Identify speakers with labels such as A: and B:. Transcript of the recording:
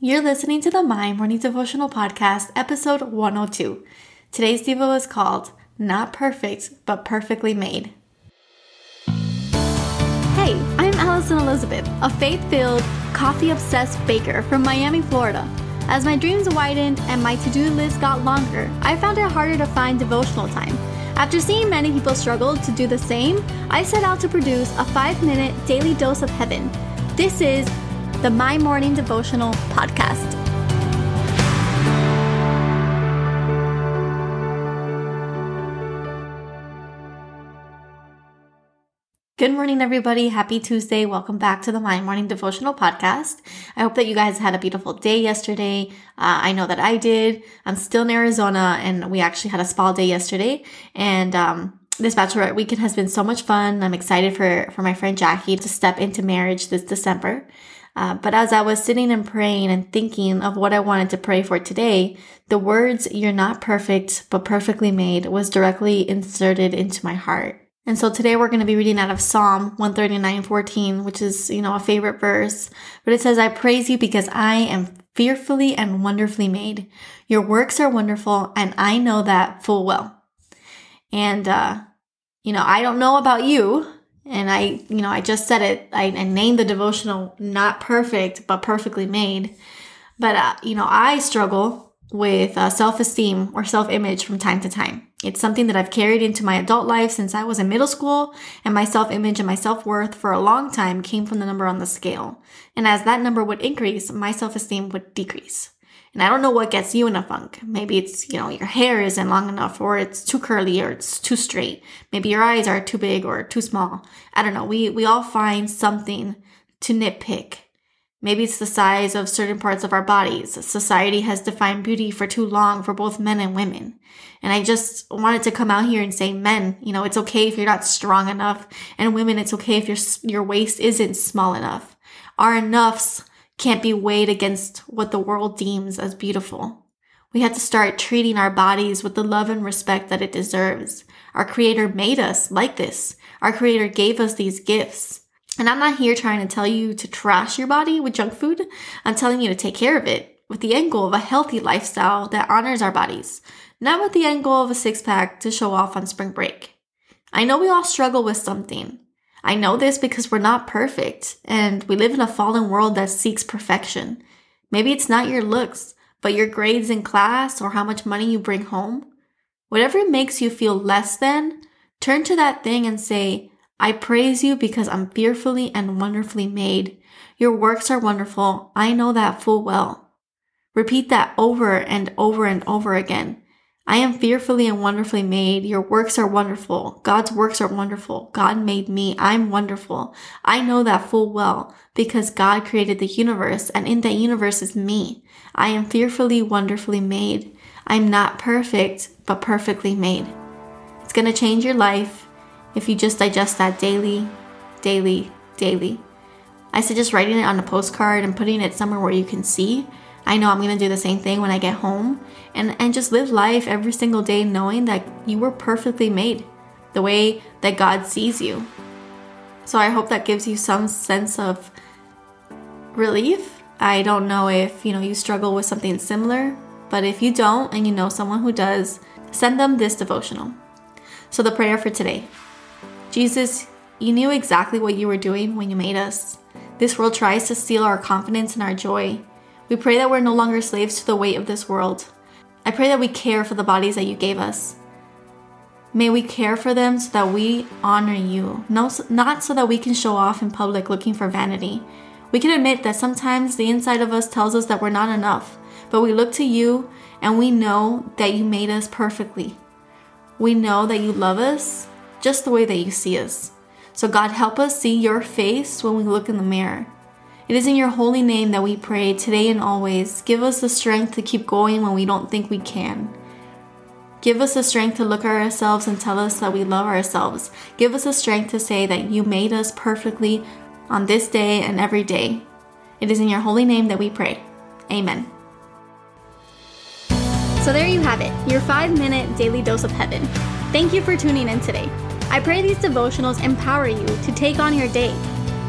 A: You're listening to the My Morning Devotional Podcast, episode 102. Today's Devo is called Not Perfect, but Perfectly Made. Hey, I'm Alison Elizabeth, a faith filled, coffee obsessed baker from Miami, Florida. As my dreams widened and my to do list got longer, I found it harder to find devotional time. After seeing many people struggle to do the same, I set out to produce a five minute daily dose of heaven. This is the My Morning Devotional podcast. Good morning, everybody. Happy Tuesday. Welcome back to the My Morning Devotional podcast. I hope that you guys had a beautiful day yesterday. Uh, I know that I did. I'm still in Arizona and we actually had a spa day yesterday. And, um, this bachelorette weekend has been so much fun. I'm excited for, for my friend Jackie to step into marriage this December. Uh, but as I was sitting and praying and thinking of what I wanted to pray for today, the words, you're not perfect, but perfectly made was directly inserted into my heart. And so today we're going to be reading out of Psalm 139, 14, which is, you know, a favorite verse. But it says, I praise you because I am fearfully and wonderfully made. Your works are wonderful, and I know that full well. And, uh, you know, I don't know about you, and I, you know, I just said it. I, I named the devotional not perfect, but perfectly made. But, uh, you know, I struggle with uh, self esteem or self image from time to time. It's something that I've carried into my adult life since I was in middle school, and my self image and my self worth for a long time came from the number on the scale. And as that number would increase, my self esteem would decrease. And I don't know what gets you in a funk. Maybe it's, you know, your hair isn't long enough or it's too curly or it's too straight. Maybe your eyes are too big or too small. I don't know. We, we all find something to nitpick. Maybe it's the size of certain parts of our bodies. Society has defined beauty for too long for both men and women. And I just wanted to come out here and say, men, you know, it's okay if you're not strong enough. And women, it's okay if your, your waist isn't small enough. Our enoughs can't be weighed against what the world deems as beautiful. We have to start treating our bodies with the love and respect that it deserves. Our creator made us like this. Our creator gave us these gifts. And I'm not here trying to tell you to trash your body with junk food. I'm telling you to take care of it with the end goal of a healthy lifestyle that honors our bodies, not with the end goal of a six pack to show off on spring break. I know we all struggle with something. I know this because we're not perfect and we live in a fallen world that seeks perfection. Maybe it's not your looks, but your grades in class or how much money you bring home. Whatever makes you feel less than, turn to that thing and say, I praise you because I'm fearfully and wonderfully made. Your works are wonderful. I know that full well. Repeat that over and over and over again. I am fearfully and wonderfully made. Your works are wonderful. God's works are wonderful. God made me. I'm wonderful. I know that full well because God created the universe and in that universe is me. I am fearfully, wonderfully made. I'm not perfect, but perfectly made. It's going to change your life if you just digest that daily, daily, daily. I suggest writing it on a postcard and putting it somewhere where you can see I know I'm to do the same thing when I get home and, and just live life every single day knowing that you were perfectly made the way that God sees you. So I hope that gives you some sense of relief. I don't know if, you know, you struggle with something similar, but if you don't and you know someone who does, send them this devotional. So the prayer for today. Jesus, you knew exactly what you were doing when you made us. This world tries to steal our confidence and our joy. We pray that we're no longer slaves to the weight of this world. I pray that we care for the bodies that you gave us. May we care for them so that we honor you, not so that we can show off in public looking for vanity. We can admit that sometimes the inside of us tells us that we're not enough, but we look to you and we know that you made us perfectly. We know that you love us just the way that you see us. So, God, help us see your face when we look in the mirror. It is in your holy name that we pray today and always. Give us the strength to keep going when we don't think we can. Give us the strength to look at ourselves and tell us that we love ourselves. Give us the strength to say that you made us perfectly on this day and every day. It is in your holy name that we pray. Amen. So there you have it, your five minute daily dose of heaven. Thank you for tuning in today. I pray these devotionals empower you to take on your day